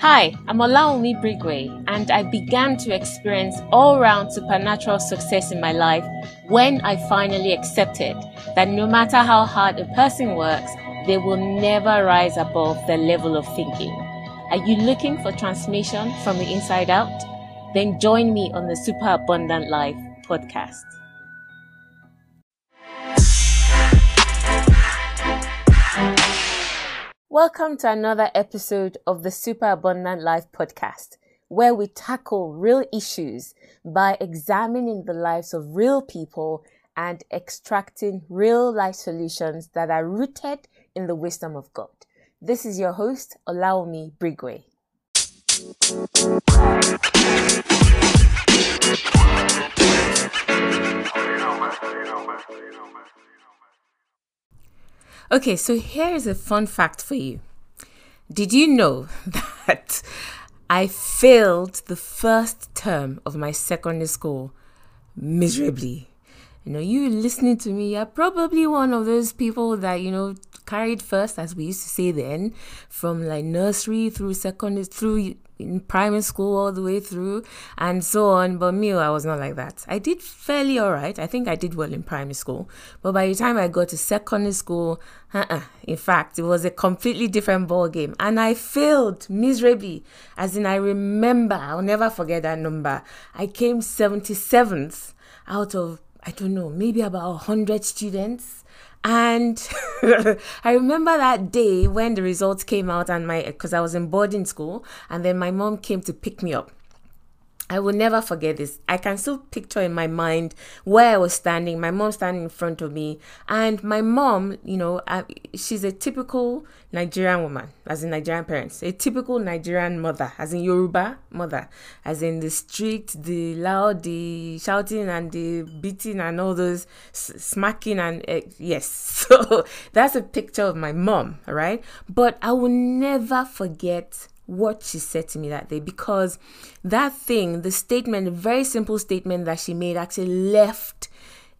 Hi, I'm Olaomi Brigwe, and I began to experience all round supernatural success in my life when I finally accepted that no matter how hard a person works, they will never rise above their level of thinking. Are you looking for transformation from the inside out? Then join me on the Super Abundant Life podcast. Welcome to another episode of the Super Abundant Life podcast, where we tackle real issues by examining the lives of real people and extracting real life solutions that are rooted in the wisdom of God. This is your host, Olaomi Brigwe. Okay, so here is a fun fact for you. Did you know that I failed the first term of my secondary school miserably? You know, you listening to me, you're probably one of those people that, you know, carried first, as we used to say then, from like nursery through secondary, through in primary school all the way through and so on. But me, I was not like that. I did fairly all right. I think I did well in primary school. But by the time I got to secondary school, uh-uh, in fact, it was a completely different ball game. And I failed miserably. As in, I remember, I'll never forget that number. I came 77th out of, I don't know, maybe about 100 students and I remember that day when the results came out, and my because I was in boarding school, and then my mom came to pick me up. I will never forget this. I can still picture in my mind where I was standing, my mom standing in front of me. And my mom, you know, she's a typical Nigerian woman, as in Nigerian parents, a typical Nigerian mother, as in Yoruba mother, as in the strict, the loud, the shouting and the beating and all those smacking and uh, yes. So that's a picture of my mom, right? But I will never forget what she said to me that day because that thing, the statement, a very simple statement that she made, actually left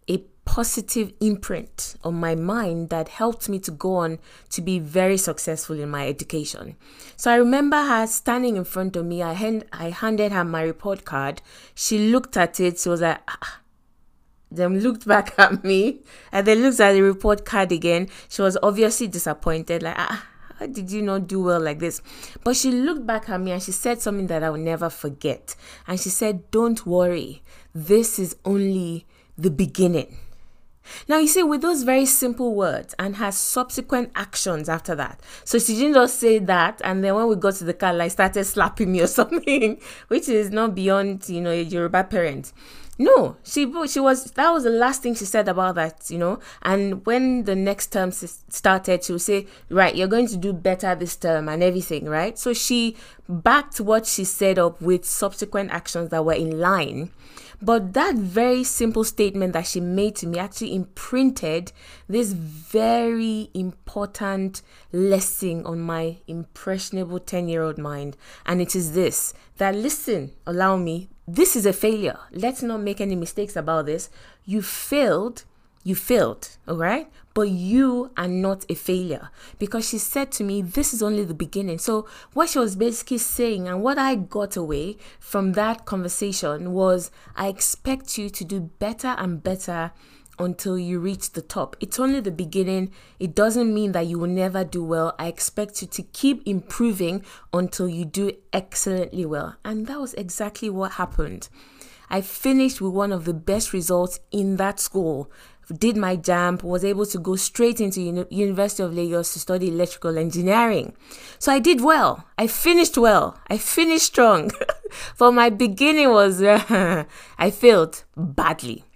a positive imprint on my mind that helped me to go on to be very successful in my education. So I remember her standing in front of me. I, hand, I handed her my report card. She looked at it. She was like, ah. then looked back at me and then looked at the report card again. She was obviously disappointed, like, ah how did you not do well like this? But she looked back at me and she said something that I will never forget. And she said, Don't worry, this is only the beginning. Now, you see, with those very simple words and her subsequent actions after that. So she didn't just say that, and then when we got to the car, like started slapping me or something, which is not beyond, you know, a Yoruba parent. No, she she was that was the last thing she said about that, you know. And when the next term started, she would say, "Right, you're going to do better this term and everything, right?" So she backed what she said up with subsequent actions that were in line. But that very simple statement that she made to me actually imprinted this very important lesson on my impressionable 10 year old mind. And it is this that listen, allow me, this is a failure. Let's not make any mistakes about this. You failed. You failed, all right? But you are not a failure because she said to me, This is only the beginning. So, what she was basically saying, and what I got away from that conversation was, I expect you to do better and better until you reach the top. It's only the beginning. It doesn't mean that you will never do well. I expect you to keep improving until you do excellently well. And that was exactly what happened. I finished with one of the best results in that school. Did my JAMB, was able to go straight into Uni- University of Lagos to study electrical engineering. So I did well. I finished well. I finished strong. For my beginning was I failed badly.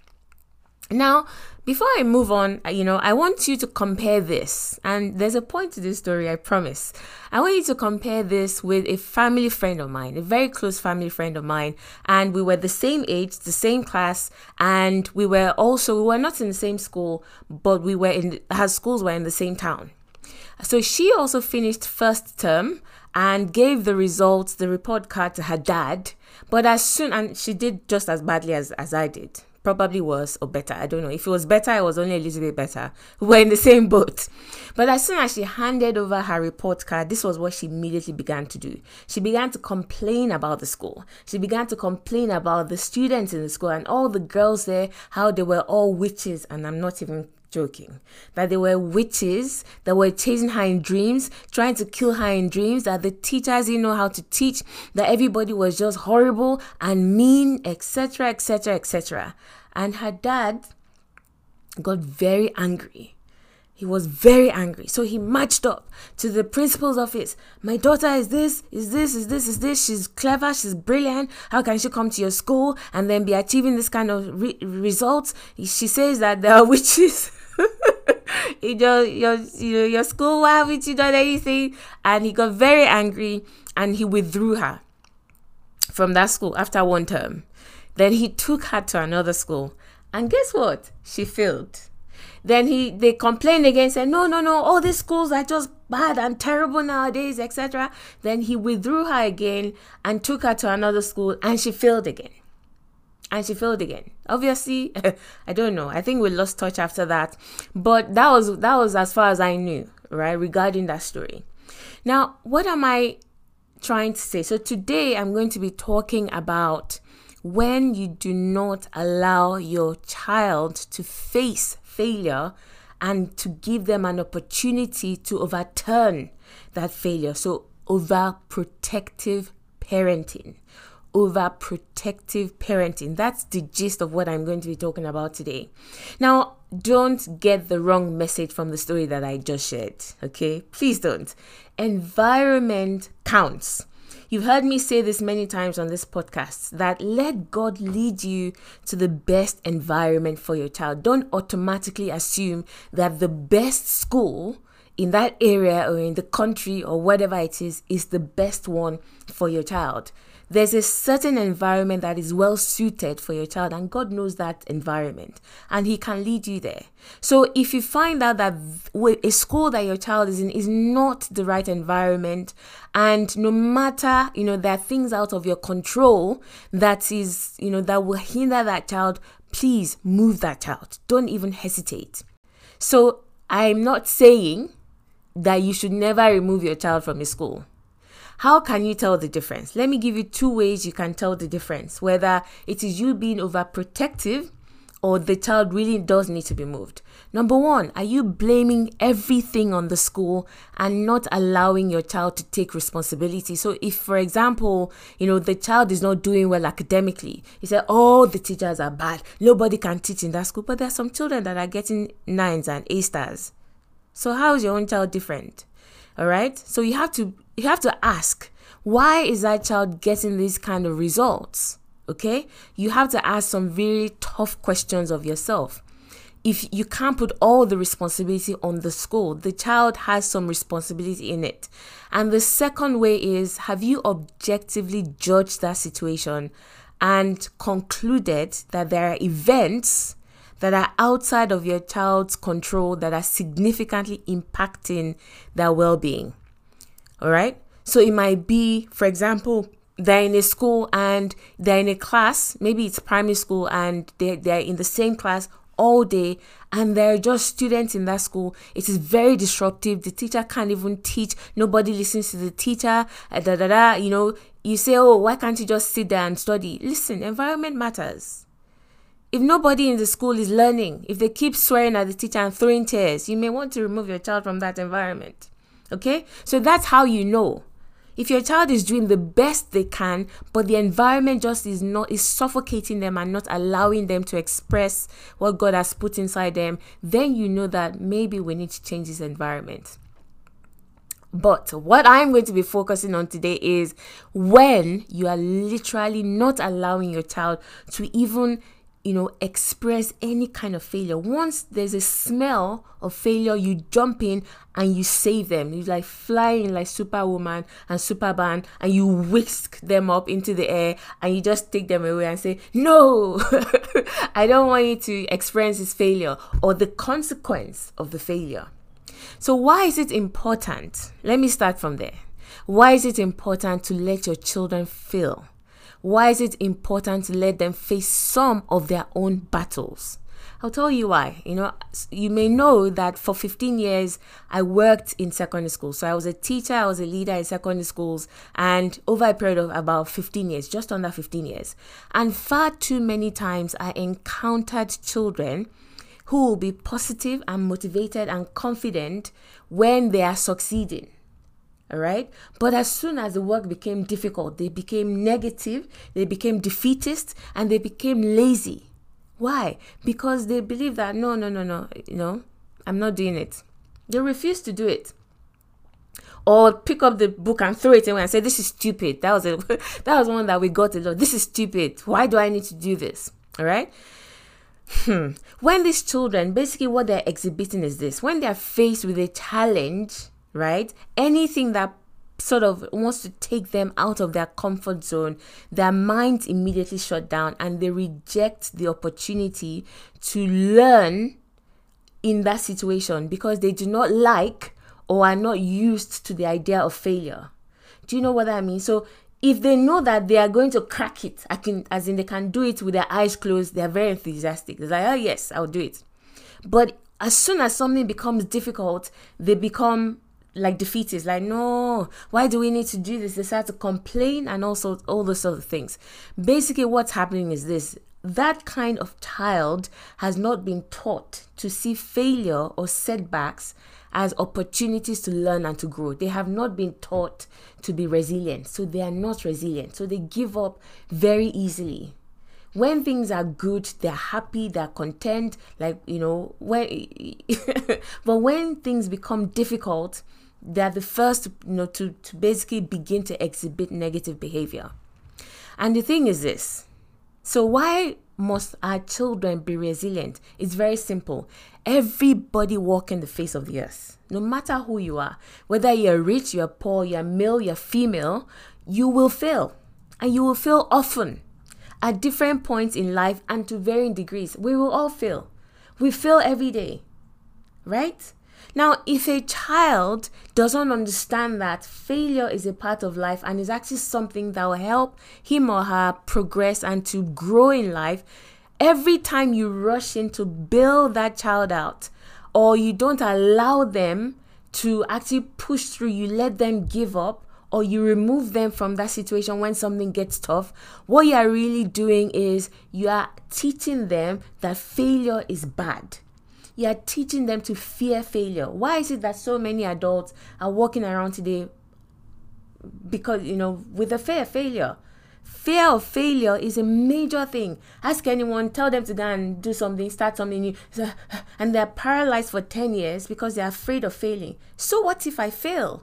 Now, before I move on, uh, you know, I want you to compare this. And there's a point to this story, I promise. I want you to compare this with a family friend of mine, a very close family friend of mine. And we were the same age, the same class, and we were also, we were not in the same school, but we were in, her schools were in the same town. So she also finished first term and gave the results, the report card to her dad. But as soon, and she did just as badly as, as I did probably worse or better. I don't know. If it was better, it was only a little bit better. We're in the same boat. But as soon as she handed over her report card, this was what she immediately began to do. She began to complain about the school. She began to complain about the students in the school and all the girls there, how they were all witches. And I'm not even joking. That they were witches that were chasing her in dreams, trying to kill her in dreams, that the teachers didn't know how to teach, that everybody was just horrible and mean, etc., etc., etc. And her dad got very angry. He was very angry. So he marched up to the principal's office. My daughter is this, is this, is this, is this. She's clever, she's brilliant. How can she come to your school and then be achieving this kind of re- results? She says that there are witches. in your, your, your, your school, why haven't you done anything? And he got very angry and he withdrew her from that school after one term. Then he took her to another school. And guess what? She failed. Then he they complained again, said, No, no, no, all these schools are just bad and terrible nowadays, etc. Then he withdrew her again and took her to another school and she failed again and she failed again. Obviously, I don't know. I think we lost touch after that. But that was that was as far as I knew, right, regarding that story. Now, what am I trying to say? So today I'm going to be talking about when you do not allow your child to face failure and to give them an opportunity to overturn that failure. So overprotective parenting overprotective parenting. That's the gist of what I'm going to be talking about today. Now, don't get the wrong message from the story that I just shared, okay? Please don't. Environment counts. You've heard me say this many times on this podcast that let God lead you to the best environment for your child. Don't automatically assume that the best school in that area or in the country or whatever it is is the best one for your child there's a certain environment that is well suited for your child, and God knows that environment, and He can lead you there. So, if you find out that a school that your child is in is not the right environment, and no matter you know there are things out of your control that is you know that will hinder that child, please move that child. Don't even hesitate. So, I'm not saying that you should never remove your child from a school. How can you tell the difference? Let me give you two ways you can tell the difference whether it is you being overprotective or the child really does need to be moved. Number one, are you blaming everything on the school and not allowing your child to take responsibility? So, if, for example, you know, the child is not doing well academically, you say, all the teachers are bad, nobody can teach in that school, but there are some children that are getting nines and A stars. So, how is your own child different? All right. So, you have to you have to ask why is that child getting these kind of results? Okay? You have to ask some very tough questions of yourself. If you can't put all the responsibility on the school the child has some responsibility in it. And the second way is have you objectively judged that situation and concluded that there are events that are outside of your child's control that are significantly impacting their well-being all right. So it might be, for example, they're in a school and they're in a class, maybe it's primary school and they're, they're in the same class all day and they're just students in that school. It is very disruptive. The teacher can't even teach. Nobody listens to the teacher. Uh, da, da, da. You know, you say, oh, why can't you just sit there and study? Listen, environment matters. If nobody in the school is learning, if they keep swearing at the teacher and throwing tears, you may want to remove your child from that environment. Okay? So that's how you know. If your child is doing the best they can, but the environment just is not is suffocating them and not allowing them to express what God has put inside them, then you know that maybe we need to change this environment. But what I'm going to be focusing on today is when you are literally not allowing your child to even you know, express any kind of failure. Once there's a smell of failure, you jump in and you save them. You like flying like Superwoman and Superman and you whisk them up into the air and you just take them away and say, No, I don't want you to experience this failure or the consequence of the failure. So, why is it important? Let me start from there. Why is it important to let your children fail? Why is it important to let them face some of their own battles? I'll tell you why. You know, you may know that for 15 years I worked in secondary school. So I was a teacher, I was a leader in secondary schools, and over a period of about 15 years, just under 15 years. And far too many times I encountered children who will be positive and motivated and confident when they are succeeding. All right. But as soon as the work became difficult, they became negative, they became defeatist, and they became lazy. Why? Because they believe that no, no, no, no, you know, I'm not doing it. They refuse to do it. Or pick up the book and throw it away and say, This is stupid. That was a that was one that we got a lot. This is stupid. Why do I need to do this? All right. Hmm. When these children, basically what they're exhibiting is this when they're faced with a challenge, right? Anything that sort of wants to take them out of their comfort zone, their minds immediately shut down and they reject the opportunity to learn in that situation because they do not like or are not used to the idea of failure. Do you know what I mean? So if they know that they are going to crack it, I can as in they can do it with their eyes closed, they're very enthusiastic. They're like, oh yes, I'll do it. But as soon as something becomes difficult, they become like defeatist, like, no, why do we need to do this? They start to complain and also all those sort of things. Basically, what's happening is this that kind of child has not been taught to see failure or setbacks as opportunities to learn and to grow. They have not been taught to be resilient, so they are not resilient. So they give up very easily. When things are good, they're happy, they're content, like you know, when but when things become difficult, they're the first you know to, to basically begin to exhibit negative behavior. And the thing is this. So why must our children be resilient? It's very simple. Everybody walking the face of the earth. No matter who you are whether you're rich you're poor you're male you're female you will fail. And you will fail often. At different points in life and to varying degrees we will all fail. We fail every day. Right now, if a child doesn't understand that failure is a part of life and is actually something that will help him or her progress and to grow in life, every time you rush in to bail that child out or you don't allow them to actually push through, you let them give up or you remove them from that situation when something gets tough, what you are really doing is you are teaching them that failure is bad you are teaching them to fear failure. Why is it that so many adults are walking around today because, you know, with a fear of failure? Fear of failure is a major thing. Ask anyone, tell them to go and do something, start something new, and they're paralyzed for 10 years because they're afraid of failing. So, what if I fail?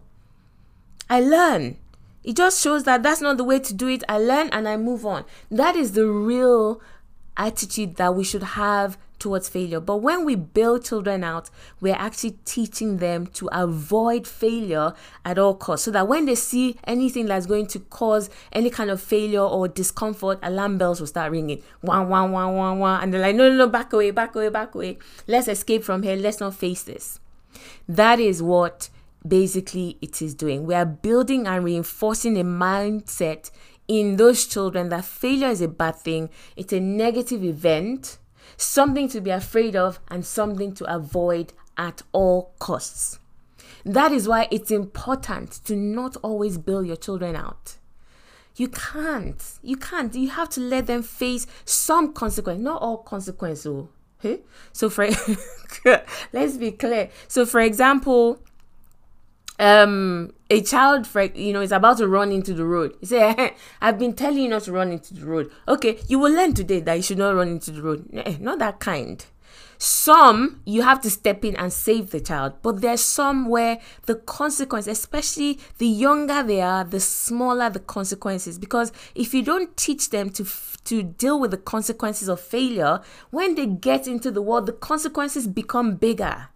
I learn. It just shows that that's not the way to do it. I learn and I move on. That is the real attitude that we should have towards failure. But when we build children out, we're actually teaching them to avoid failure at all costs so that when they see anything that's going to cause any kind of failure or discomfort, alarm bells will start ringing. One, one, one, one, one. And they're like, no, no, no, back away, back away, back away. Let's escape from here. Let's not face this. That is what basically it is doing. We are building and reinforcing a mindset in those children that failure is a bad thing, it's a negative event something to be afraid of, and something to avoid at all costs. That is why it's important to not always bail your children out. You can't. You can't. You have to let them face some consequence, not all consequences. Oh. Hey? So for let's be clear. So for example, um a child you know is about to run into the road. You say i've been telling you not to run into the road. Okay you will learn today that you should not run into the road. Eh, not that kind. Some you have to step in and save the child but there's some where the consequence especially the younger they are the smaller the consequences. Because if you don't teach them to to deal with the consequences of failure when they get into the world the consequences become bigger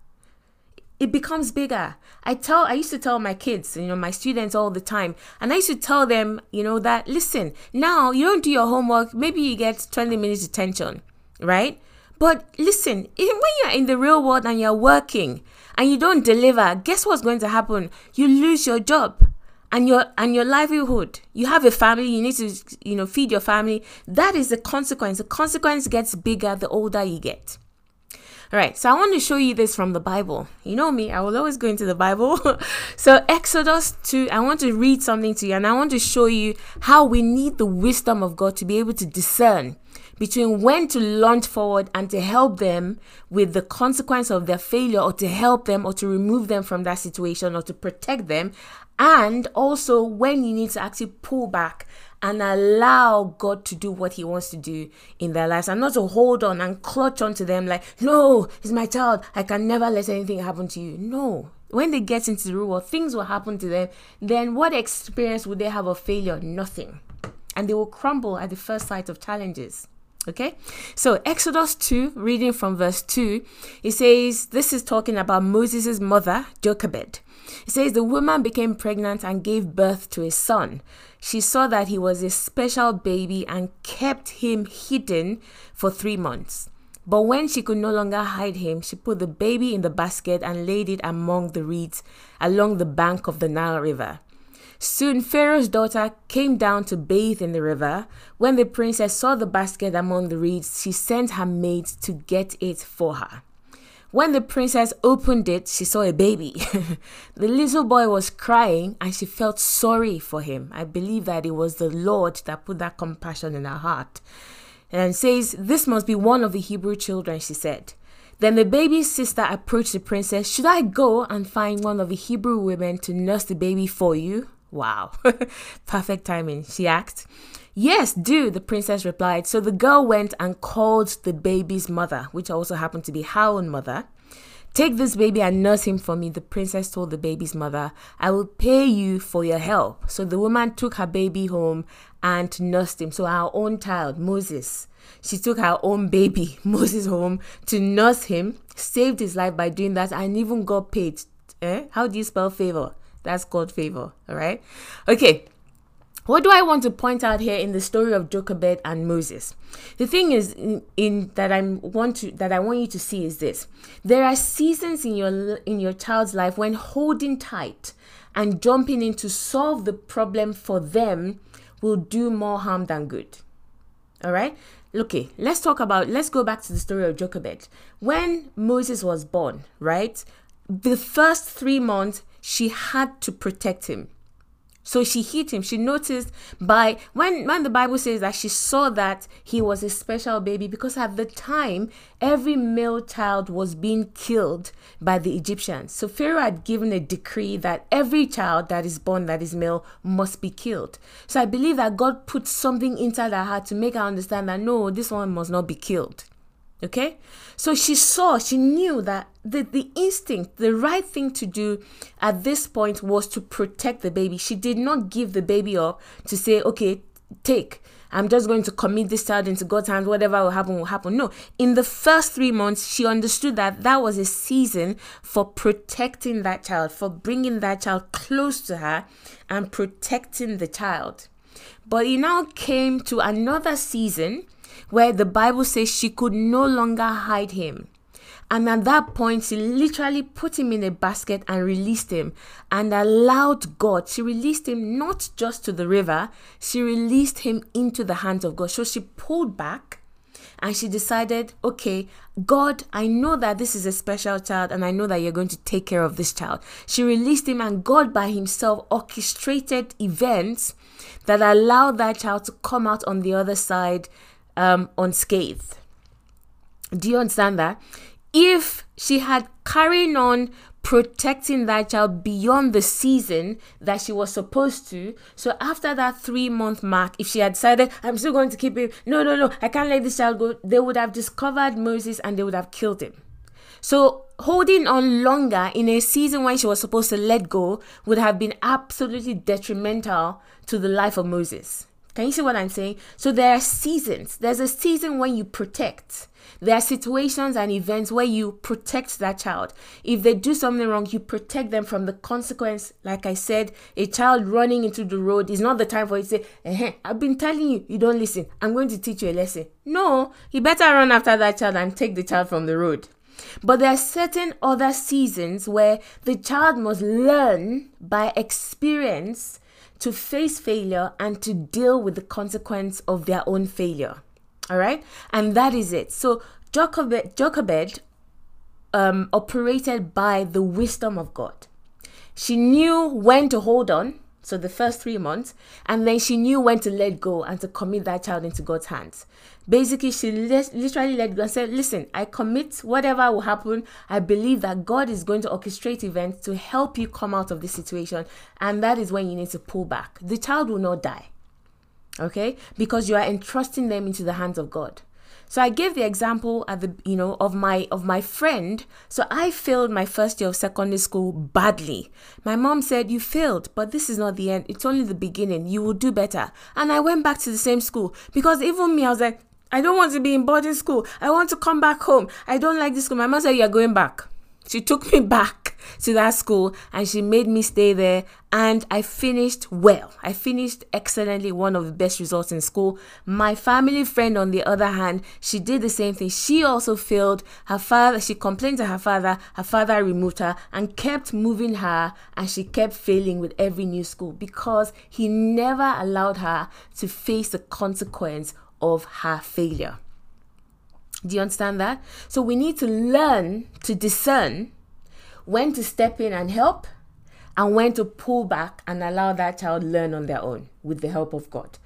it becomes bigger. I tell I used to tell my kids, you know, my students all the time, and I used to tell them, you know, that listen, now you don't do your homework, maybe you get 20 minutes detention, right? But listen, even when you're in the real world and you're working and you don't deliver, guess what's going to happen? You lose your job. and your and your livelihood you have a family you need to you know feed your family that is the consequence the consequence gets bigger the older you get all right, so I want to show you this from the Bible. You know me, I will always go into the Bible. so, Exodus 2, I want to read something to you and I want to show you how we need the wisdom of God to be able to discern between when to launch forward and to help them with the consequence of their failure or to help them or to remove them from that situation or to protect them and also when you need to actually pull back and allow God to do what He wants to do in their lives and not to hold on and clutch onto them like, no, it's my child. I can never let anything happen to you. No. When they get into the real world, things will happen to them. Then what experience would they have of failure? Nothing. And they will crumble at the first sight of challenges. Okay, so Exodus 2, reading from verse 2, it says, This is talking about Moses' mother, Jochebed. It says, The woman became pregnant and gave birth to a son. She saw that he was a special baby and kept him hidden for three months. But when she could no longer hide him, she put the baby in the basket and laid it among the reeds along the bank of the Nile River. Soon Pharaoh's daughter came down to bathe in the river. When the princess saw the basket among the reeds, she sent her maid to get it for her. When the princess opened it, she saw a baby. the little boy was crying and she felt sorry for him. I believe that it was the Lord that put that compassion in her heart. And says, This must be one of the Hebrew children, she said. Then the baby's sister approached the princess. Should I go and find one of the Hebrew women to nurse the baby for you? Wow. Perfect timing, she asked. Yes, do, the princess replied. So the girl went and called the baby's mother, which also happened to be her own mother. Take this baby and nurse him for me, the princess told the baby's mother. I will pay you for your help. So the woman took her baby home and nursed him. So our own child, Moses, she took her own baby, Moses, home to nurse him, saved his life by doing that, and even got paid. Eh? How do you spell favor? That's called favor. All right. Okay. What do I want to point out here in the story of Jochebed and Moses? The thing is in, in, that I want to that I want you to see is this. There are seasons in your in your child's life when holding tight and jumping in to solve the problem for them will do more harm than good. All right? Okay, eh, let's talk about let's go back to the story of Jochebed. When Moses was born, right? The first 3 months she had to protect him. So she hit him. She noticed by when when the Bible says that she saw that he was a special baby because at the time every male child was being killed by the Egyptians. So Pharaoh had given a decree that every child that is born that is male must be killed. So I believe that God put something inside her heart to make her understand that no, this one must not be killed. Okay? So she saw, she knew that the, the instinct, the right thing to do at this point was to protect the baby. She did not give the baby up to say, okay, take. I'm just going to commit this child into God's hands. Whatever will happen, will happen. No. In the first three months, she understood that that was a season for protecting that child, for bringing that child close to her and protecting the child. But it now came to another season where the Bible says she could no longer hide him. And at that point, she literally put him in a basket and released him and allowed God. She released him not just to the river, she released him into the hands of God. So she pulled back and she decided, okay, God, I know that this is a special child and I know that you're going to take care of this child. She released him, and God by himself orchestrated events that allowed that child to come out on the other side um, unscathed. Do you understand that? If she had carried on protecting that child beyond the season that she was supposed to. So after that three month mark, if she had decided, I'm still going to keep him, no, no, no, I can't let this child go, they would have discovered Moses and they would have killed him. So holding on longer in a season when she was supposed to let go would have been absolutely detrimental to the life of Moses. Can you see what I'm saying? So there are seasons. There's a season when you protect. There are situations and events where you protect that child. If they do something wrong, you protect them from the consequence. Like I said, a child running into the road is not the time for you to say, eh, I've been telling you, you don't listen. I'm going to teach you a lesson. No, you better run after that child and take the child from the road. But there are certain other seasons where the child must learn by experience to face failure and to deal with the consequence of their own failure. All right? And that is it. So Jochebed, Jochebed um, operated by the wisdom of God. She knew when to hold on so the first three months, and then she knew when to let go and to commit that child into God's hands. Basically, she literally let go and said, Listen, I commit whatever will happen. I believe that God is going to orchestrate events to help you come out of this situation. And that is when you need to pull back. The child will not die. Okay? Because you are entrusting them into the hands of God. So I gave the example at the you know of my of my friend. So I failed my first year of secondary school badly. My mom said you failed, but this is not the end. It's only the beginning. You will do better. And I went back to the same school because even me I was like I don't want to be in boarding school. I want to come back home. I don't like this school. My mom said you're going back. She took me back to that school and she made me stay there and I finished well. I finished excellently, one of the best results in school. My family friend, on the other hand, she did the same thing. She also failed. Her father, she complained to her father. Her father removed her and kept moving her and she kept failing with every new school because he never allowed her to face the consequence of her failure. Do you understand that? So we need to learn to discern when to step in and help and when to pull back and allow that child learn on their own with the help of God.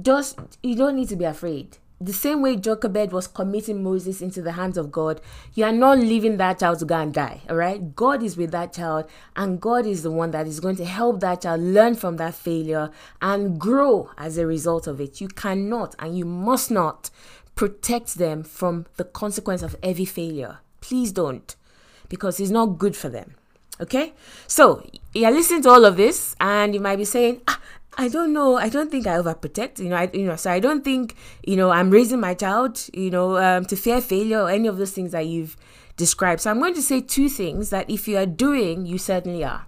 Just you don't need to be afraid. The same way Jochebed was committing Moses into the hands of God, you are not leaving that child to go and die. All right, God is with that child, and God is the one that is going to help that child learn from that failure and grow as a result of it. You cannot and you must not protect them from the consequence of every failure. Please don't, because it's not good for them. Okay? So, you're listening to all of this, and you might be saying, ah, I don't know. I don't think I overprotect. You know, I you know, so I don't think you know I'm raising my child, you know, um, to fear failure or any of those things that you've described. So I'm going to say two things that if you are doing, you certainly are.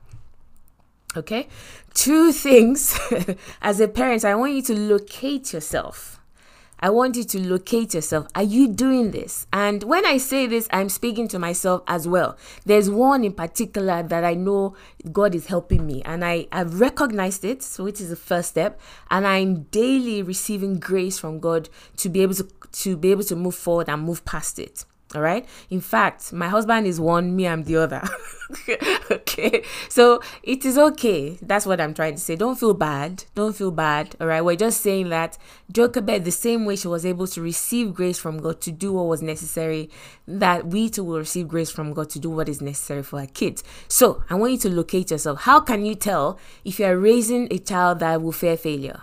Okay, two things as a parent. I want you to locate yourself I want you to locate yourself. Are you doing this? And when I say this, I'm speaking to myself as well. There's one in particular that I know God is helping me, and I have recognized it, so which is the first step. And I'm daily receiving grace from God to be able to to be able to move forward and move past it. All right. In fact, my husband is one, me, I'm the other. okay. So it is okay. That's what I'm trying to say. Don't feel bad. Don't feel bad. All right. We're just saying that Jochebed, the same way she was able to receive grace from God to do what was necessary, that we too will receive grace from God to do what is necessary for our kids. So I want you to locate yourself. How can you tell if you are raising a child that will fear failure?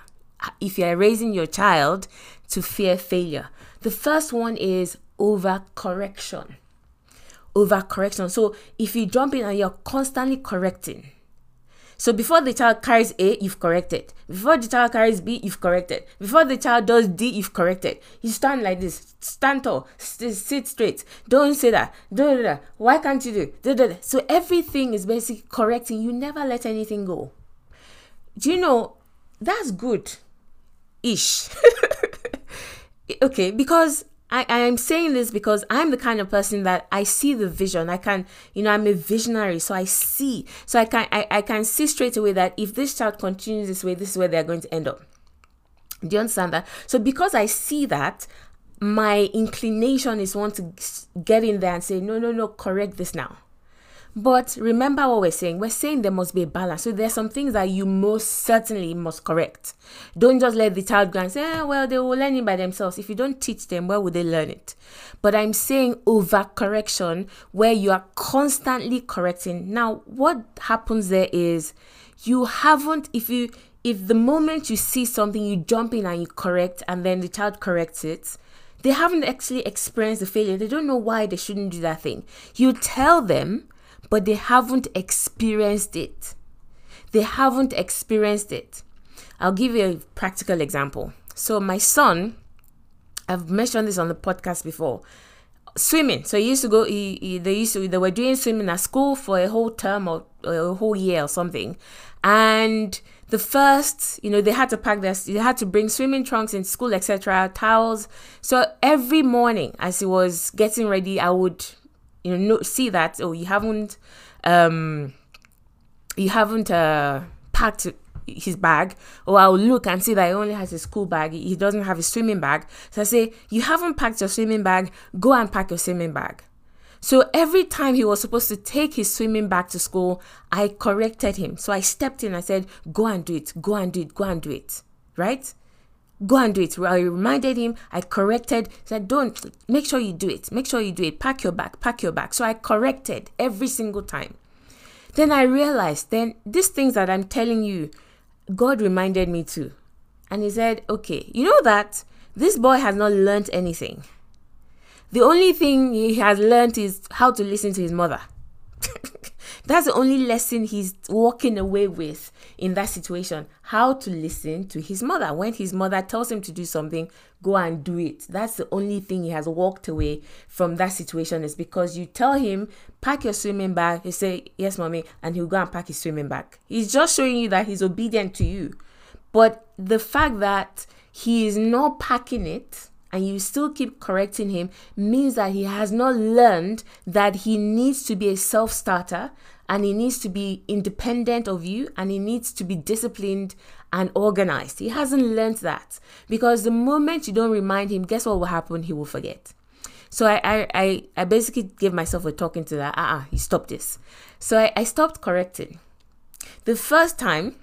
If you are raising your child to fear failure, the first one is overcorrection. Overcorrection. So if you jump in and you're constantly correcting, so before the child carries A, you've corrected. Before the child carries B, you've corrected. Before the child does D, you've corrected. You stand like this. Stand tall. sit straight. Don't say that. Don't do that. Why can't you do, do. So everything is basically correcting. You never let anything go. Do you know that's good? Ish. okay, because I, am saying this because I'm the kind of person that I see the vision. I can, you know, I'm a visionary, so I see. So I can I, I can see straight away that if this child continues this way, this is where they're going to end up. Do you understand that? So because I see that, my inclination is want to get in there and say, no, no, no, correct this now. But remember what we're saying. We're saying there must be a balance. So there's some things that you most certainly must correct. Don't just let the child go and say, eh, well, they will learn it by themselves. If you don't teach them, where would they learn it? But I'm saying overcorrection where you are constantly correcting. Now, what happens there is you haven't, if you, if the moment you see something, you jump in and you correct, and then the child corrects it, they haven't actually experienced the failure. They don't know why they shouldn't do that thing. You tell them, but they haven't experienced it. They haven't experienced it. I'll give you a practical example. So, my son, I've mentioned this on the podcast before. Swimming. So he used to go. He, he, they used to. They were doing swimming at school for a whole term or, or a whole year or something, and the first, you know, they had to pack their, they had to bring swimming trunks in school, etc., towels. So every morning, as he was getting ready, I would you know see that oh you haven't um you haven't uh packed his bag, or I'll look and see that he only has his school bag. He doesn't have his swimming bag. So I say, You haven't packed your swimming bag. Go and pack your swimming bag. So every time he was supposed to take his swimming bag to school, I corrected him. So I stepped in. I said, Go and do it. Go and do it. Go and do it. Right? Go and do it. I reminded him, I corrected, said, Don't make sure you do it. Make sure you do it. Pack your bag, pack your bag. So I corrected every single time. Then I realized, then these things that I'm telling you, God reminded me too. And He said, Okay, you know that this boy has not learned anything. The only thing he has learned is how to listen to his mother. That's the only lesson he's walking away with in that situation. How to listen to his mother. When his mother tells him to do something, go and do it. That's the only thing he has walked away from that situation is because you tell him, pack your swimming bag. He say, yes, mommy, and he'll go and pack his swimming bag. He's just showing you that he's obedient to you. But the fact that he is not packing it and you still keep correcting him means that he has not learned that he needs to be a self starter and he needs to be independent of you and he needs to be disciplined and organized. He hasn't learned that because the moment you don't remind him, guess what will happen? He will forget. So I, I, I, I basically gave myself a talking to that. Ah, uh-uh, he stopped this. So I, I stopped correcting. The first time,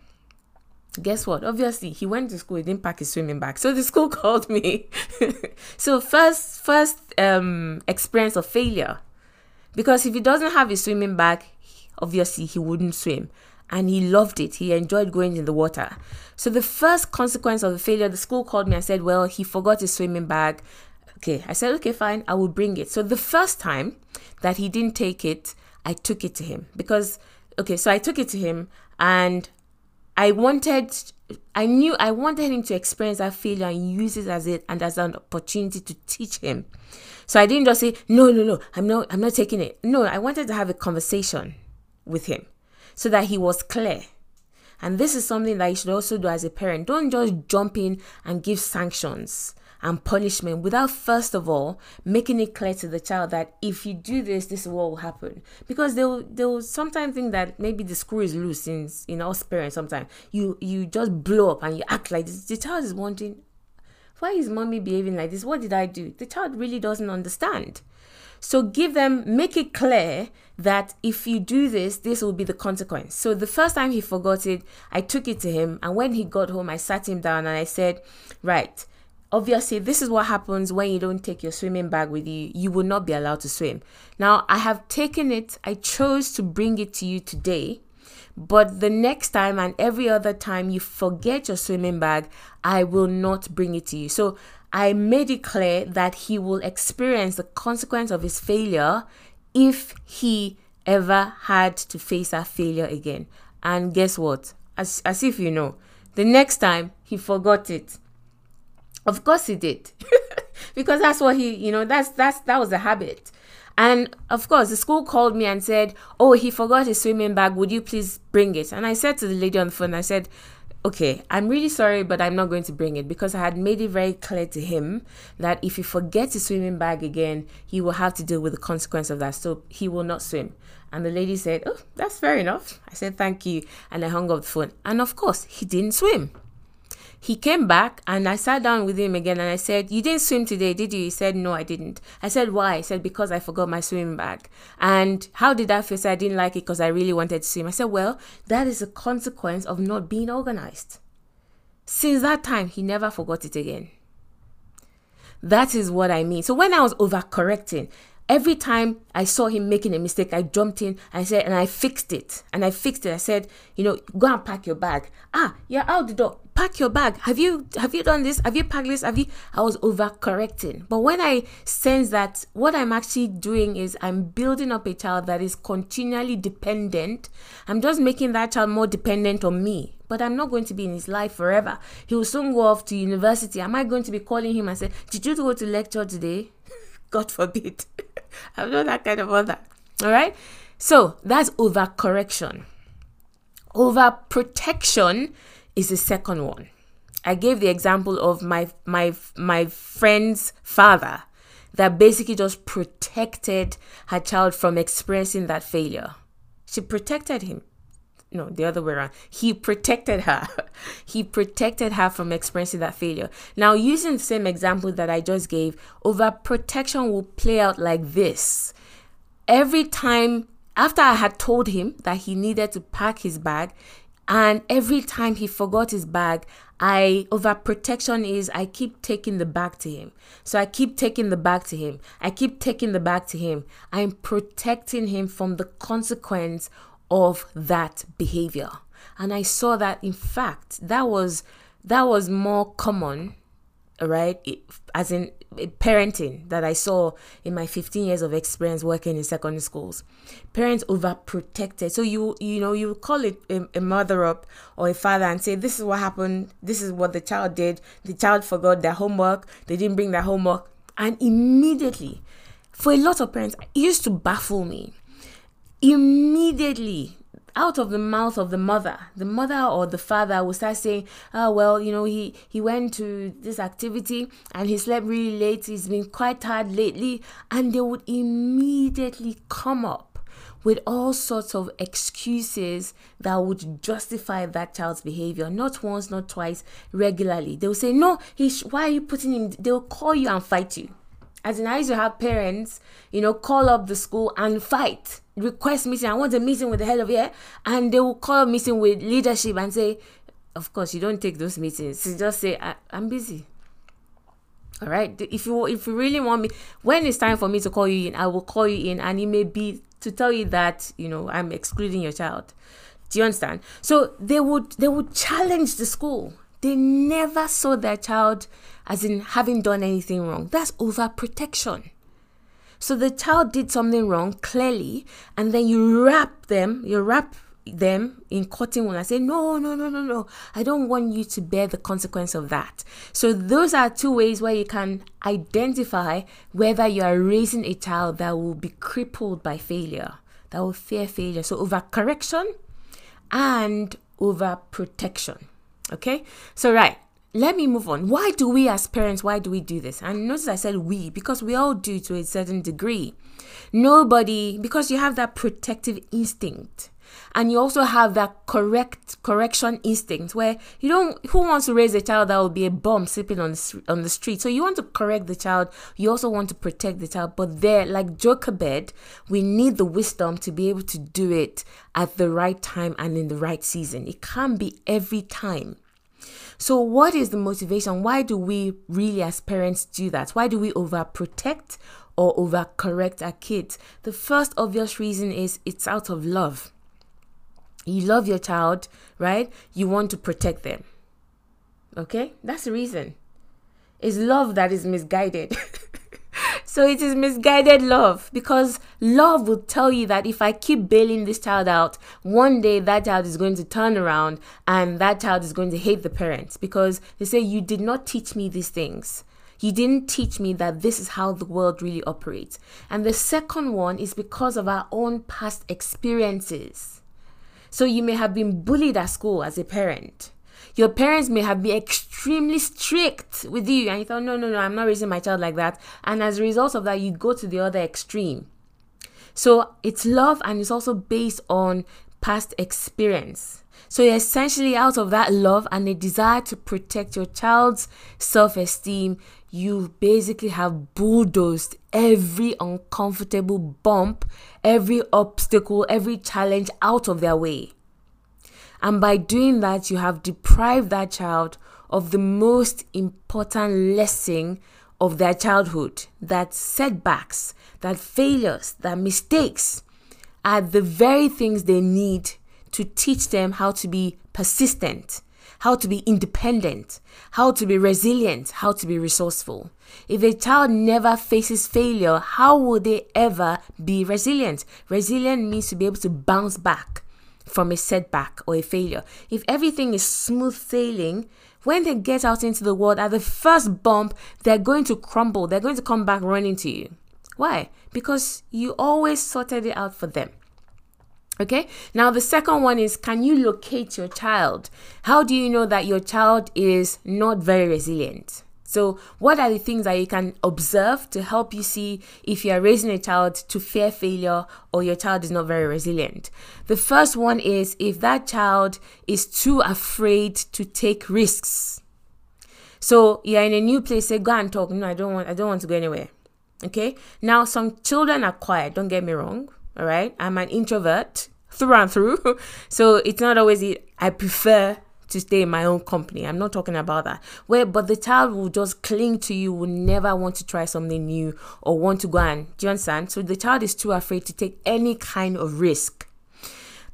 guess what? Obviously, he went to school. He didn't pack his swimming bag. So the school called me. so first, first um, experience of failure, because if he doesn't have his swimming bag, obviously he wouldn't swim and he loved it. He enjoyed going in the water. So the first consequence of the failure, the school called me and said, "Well, he forgot his swimming bag." Okay, I said, "Okay, fine, I will bring it." So the first time that he didn't take it, I took it to him because okay, so I took it to him and I wanted I knew I wanted him to experience that failure and use it as it and as an opportunity to teach him. So I didn't just say, no, no, no, I'm not I'm not taking it. No, I wanted to have a conversation with him so that he was clear. And this is something that you should also do as a parent. Don't just jump in and give sanctions and punishment without first of all making it clear to the child that if you do this, this is what will happen. Because they'll they'll sometimes think that maybe the screw is loose since in us parents sometimes you you just blow up and you act like this. The child is wondering, why is mommy behaving like this? What did I do? The child really doesn't understand. So give them, make it clear that if you do this, this will be the consequence. So the first time he forgot it, I took it to him. And when he got home, I sat him down and I said, Right, obviously, this is what happens when you don't take your swimming bag with you. You will not be allowed to swim. Now, I have taken it, I chose to bring it to you today. But the next time and every other time you forget your swimming bag, I will not bring it to you. So I made it clear that he will experience the consequence of his failure if he ever had to face that failure again. And guess what? As, as if you know, the next time he forgot it. Of course he did. because that's what he, you know, that's that's that was a habit. And of course, the school called me and said, "Oh, he forgot his swimming bag. Would you please bring it?" And I said to the lady on the phone, I said, okay, I'm really sorry, but I'm not going to bring it because I had made it very clear to him that if he forgets his swimming bag again, he will have to deal with the consequence of that. So he will not swim. And the lady said, Oh, that's fair enough. I said, Thank you. And I hung up the phone. And of course, he didn't swim. He came back and I sat down with him again and I said, You didn't swim today, did you? He said, No, I didn't. I said, Why? He said, Because I forgot my swimming bag. And how did that feel? I didn't like it because I really wanted to swim. I said, Well, that is a consequence of not being organized. Since that time, he never forgot it again. That is what I mean. So when I was overcorrecting, every time I saw him making a mistake, I jumped in. I said, and I fixed it. And I fixed it. I said, you know, go and pack your bag. Ah, you're out the door. Pack your bag. Have you have you done this? Have you packed this? Have you? I was overcorrecting. But when I sense that what I'm actually doing is I'm building up a child that is continually dependent. I'm just making that child more dependent on me. But I'm not going to be in his life forever. He will soon go off to university. Am I going to be calling him and say, Did you go to lecture today? God forbid. I'm not that kind of mother. All right. So that's overcorrection. Overprotection is the second one. I gave the example of my my my friend's father that basically just protected her child from experiencing that failure. She protected him. no, the other way around. He protected her. he protected her from experiencing that failure. Now, using the same example that I just gave, overprotection will play out like this. Every time after I had told him that he needed to pack his bag, and every time he forgot his bag, I overprotection is I keep taking the bag to him. So I keep taking the bag to him. I keep taking the bag to him. I'm protecting him from the consequence of that behavior. And I saw that in fact that was that was more common, right? As in parenting that I saw in my 15 years of experience working in secondary schools. Parents overprotected. So you you know you call it a, a, mother up or a father and say this is what happened. This is what the child did. The child forgot their homework. They didn't bring their homework, and immediately, for a lot of parents, it used to baffle me. Immediately, out of the mouth of the mother. The mother or the father will start saying oh well you know he he went to this activity and he slept really late. He's been quite tired lately. And they would immediately come up with all sorts of excuses that would justify that child's behavior. Not once not twice regularly. They will say no he sh- why are you putting him they'll call you and fight you as in I used to have parents, you know, call up the school and fight, request meeting. I want a meeting with the head of here, and they will call a meeting with leadership and say, of course, you don't take those meetings. You just say, I, am busy. All right. If you if you really want me, when it's time for me to call you in, I will call you in, and it may be to tell you that you know I'm excluding your child. Do you understand? So they would they would challenge the school. They never saw their child as in having done anything wrong. That's overprotection. So the child did something wrong clearly, and then you wrap them, you wrap them in cotton wool and say, No, no, no, no, no. I don't want you to bear the consequence of that. So those are two ways where you can identify whether you are raising a child that will be crippled by failure, that will fear failure. So overcorrection and overprotection. Okay? So right, let me move on. Why do we as parents, why do we do this? And notice I said we, because we all do to a certain degree. Nobody, because you have that protective instinct. And you also have that correct correction instinct where you don't who wants to raise a child that will be a bum sleeping on the, on the street so you want to correct the child you also want to protect the child but there like Jochebed we need the wisdom to be able to do it at the right time and in the right season it can't be every time so, what is the motivation? Why do we really, as parents, do that? Why do we overprotect or overcorrect our kids? The first obvious reason is it's out of love. You love your child, right? You want to protect them. Okay? That's the reason. It's love that is misguided. So it is misguided love because love will tell you that if I keep bailing this child out, one day that child is going to turn around and that child is going to hate the parents because they say, You did not teach me these things. You didn't teach me that this is how the world really operates. And the second one is because of our own past experiences. So you may have been bullied at school as a parent your parents may have been extremely strict with you, and you thought, no, no, no, I'm not raising my child like that. And as a result of that, you go to the other extreme. So it's love, and it's also based on past experience. So you're essentially, out of that love and a desire to protect your child's self esteem, you basically have bulldozed every uncomfortable bump, every obstacle, every challenge out of their way. And by doing that, you have deprived that child of the most important lesson of their childhood that setbacks, that failures, that mistakes are the very things they need to teach them how to be persistent, how to be independent, how to be resilient, how to be resourceful. If a child never faces failure, how will they ever be resilient? Resilient means to be able to bounce back from a setback or a failure. If everything is smooth sailing, when they get out into the world at the first bump, they're going to crumble. They're going to come back running to you. Why? Because you always sorted it out for them. Okay, now the second one is can you locate your child? How do you know that your child is not very resilient? So, what are the things that you can observe to help you see if you are raising a child to fear failure or your child is not very resilient? The first one is if that child is too afraid to take risks. So, you're in a new place, say, go and talk. No, I don't want I don't want to go anywhere. Okay? Now, some children are quiet, don't get me wrong. All right? I'm an introvert through and through. so, it's not always I prefer to stay in my own company. I'm not talking about that. Where but the child will just cling to you, will never want to try something new or want to go and do you understand? So the child is too afraid to take any kind of risk.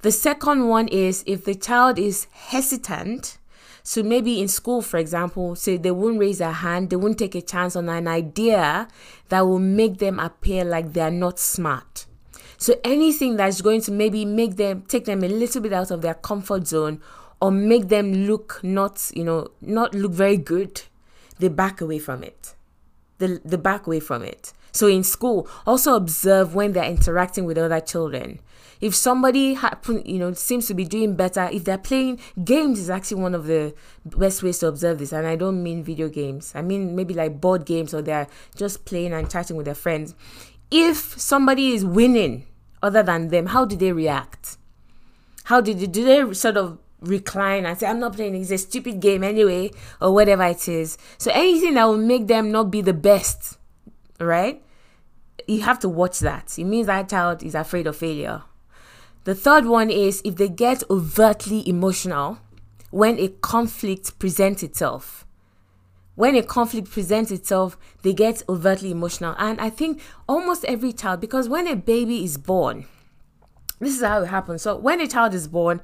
The second one is if the child is hesitant, so maybe in school, for example, say they won't raise their hand, they won't take a chance on an idea that will make them appear like they're not smart. So anything that's going to maybe make them take them a little bit out of their comfort zone or make them look not, you know, not look very good, they back away from it. They, the back away from it. So in school, also observe when they're interacting with other children. If somebody happen, you know, seems to be doing better, if they're playing games is actually one of the best ways to observe this. And I don't mean video games. I mean maybe like board games or they're just playing and chatting with their friends. If somebody is winning other than them, how do they react? How do they, do they sort of recline and say, I'm not playing, it's a stupid game anyway, or whatever it is. So anything that will make them not be the best, right? You have to watch that. It means that child is afraid of failure. The third one is if they get overtly emotional when a conflict presents itself. When a conflict presents itself, they get overtly emotional. And I think almost every child, because when a baby is born, this is how it happens. So when a child is born,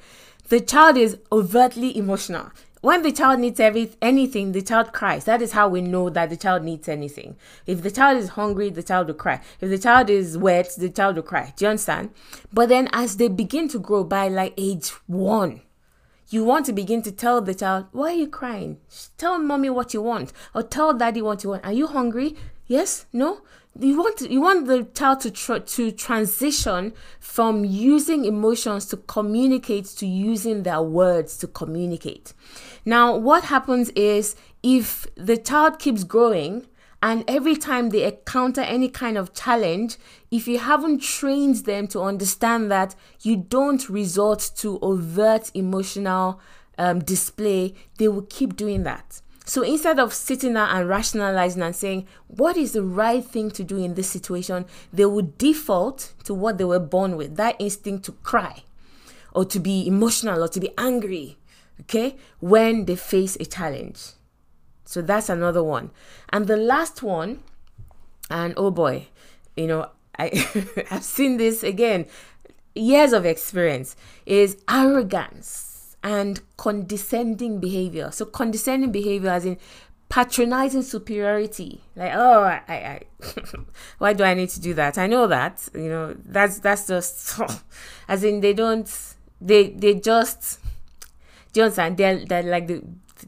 the child is overtly emotional. When the child needs every, anything, the child cries. That is how we know that the child needs anything. If the child is hungry, the child will cry. If the child is wet, the child will cry. Do you understand? But then as they begin to grow by like age one, you want to begin to tell the child, why are you crying? Tell mommy what you want. Or tell daddy what you want. Are you hungry? Yes? No? you want you want the child to tr- to transition from using emotions to communicate to using their words to communicate. Now, what happens is if the child keeps growing and every time they encounter any kind of challenge, if you haven't trained them to understand that you don't resort to overt emotional um, display, they will keep doing that. So instead of sitting there and rationalizing and saying, what is the right thing to do in this situation, they would default to what they were born with that instinct to cry or to be emotional or to be angry, okay, when they face a challenge. So that's another one. And the last one, and oh boy, you know, I, I've seen this again, years of experience, is arrogance and condescending behavior. So condescending behavior as in patronizing superiority. Like, oh, I, I why do I need to do that? I know that. You know, that's that's just as in they don't they they just do you understand? They're they're like the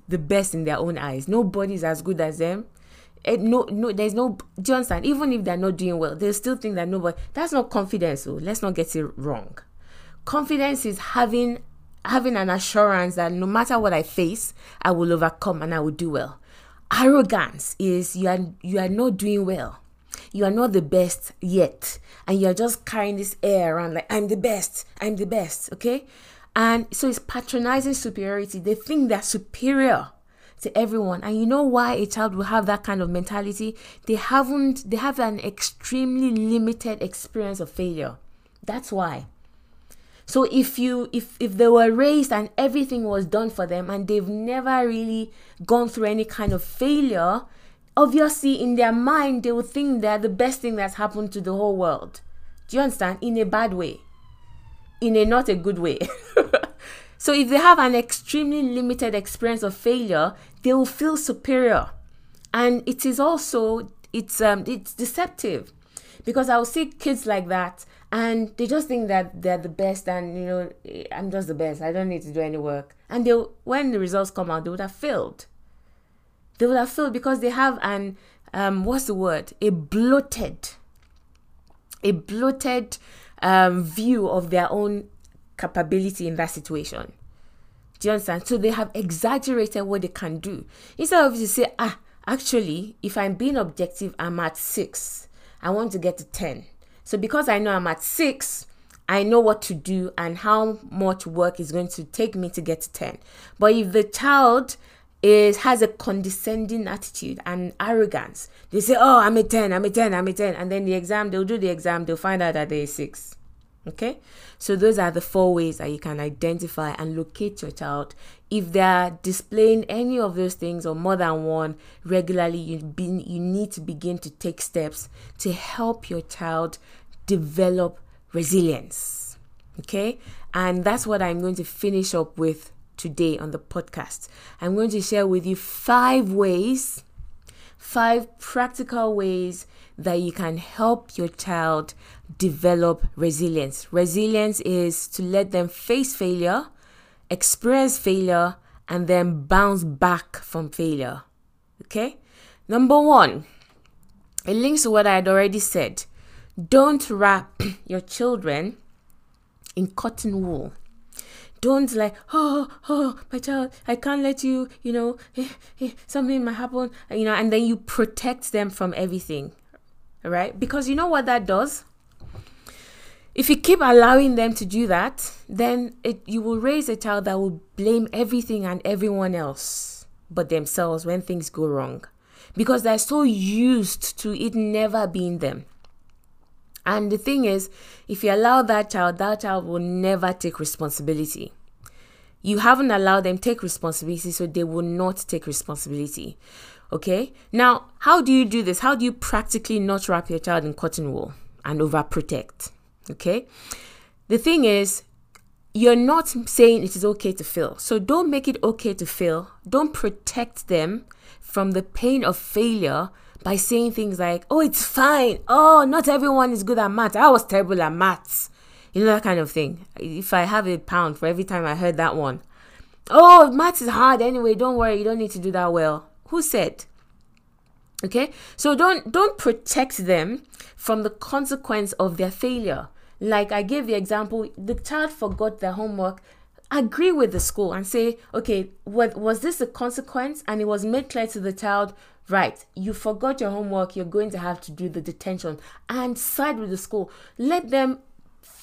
the best in their own eyes. Nobody's as good as them. It, no, no, there's no. Johnson. Even if they're not doing well, they still think that nobody. That's not confidence. So let's not get it wrong. Confidence is having having an assurance that no matter what I face, I will overcome and I will do well. Arrogance is you are you are not doing well. You are not the best yet. And you're just carrying this air around like I'm the best, I'm the best, okay? And so it's patronizing superiority. They think they're superior to everyone. And you know why a child will have that kind of mentality? They haven't they have an extremely limited experience of failure. That's why. So if you if if they were raised and everything was done for them and they've never really gone through any kind of failure, obviously in their mind they would think they're the best thing that's happened to the whole world. Do you understand? In a bad way. In a not a good way. so if they have an extremely limited experience of failure, they will feel superior. And it is also it's um it's deceptive. Because I will see kids like that and they just think that they're the best and you know i'm just the best i don't need to do any work and they when the results come out they would have failed they would have failed because they have an um what's the word a bloated a bloated um, view of their own capability in that situation do you understand so they have exaggerated what they can do instead of to say ah actually, if I'm being objective, I'm at six. I want to get to 10. So because I know I'm at six, I know what to do and how much work is going to take me to get to 10. But if the child is has a condescending attitude and arrogance, they say, Oh, I'm a 10, I'm a 10, I'm a 10. And then the exam, they'll do the exam, they'll find out that they're six. Okay, so those are the four ways that you can identify and locate your child. If they're displaying any of those things or more than one regularly, you, be, you need to begin to take steps to help your child develop resilience. Okay, and that's what I'm going to finish up with today on the podcast. I'm going to share with you five ways, five practical ways that you can help your child develop resilience. Resilience is to let them face failure, experience failure, and then bounce back from failure. Okay? Number one, it links to what I had already said. Don't wrap your children in cotton wool. Don't like, oh, oh, my child, I can't let you, you know, eh, eh, something might happen, you know, and then you protect them from everything right? Because you know what that does? If you keep allowing them to do that, then it, you will raise a child that will blame everything and everyone else but themselves when things go wrong because they're so used to it never being them. And the thing is, if you allow that child, that child will never take responsibility. You haven't allowed them take responsibility, so they will not take responsibility. Okay. Now, how do you do this? How do you practically not wrap your child in cotton wool and overprotect? Okay. The thing is, you're not saying it is okay to fail. So don't make it okay to fail. Don't protect them from the pain of failure by saying things like, oh, it's fine. Oh, not everyone is good at maths. I was terrible at maths. You know, that kind of thing. If I have a pound for every time I heard that one, oh, maths is hard anyway. Don't worry. You don't need to do that well. Who said? Okay? So don't don't protect them from the consequence of their failure. Like I gave the example, the child forgot their homework. Agree with the school and say, okay, what was this a consequence? And it was made clear to the child, right, you forgot your homework, you're going to have to do the detention and side with the school. Let them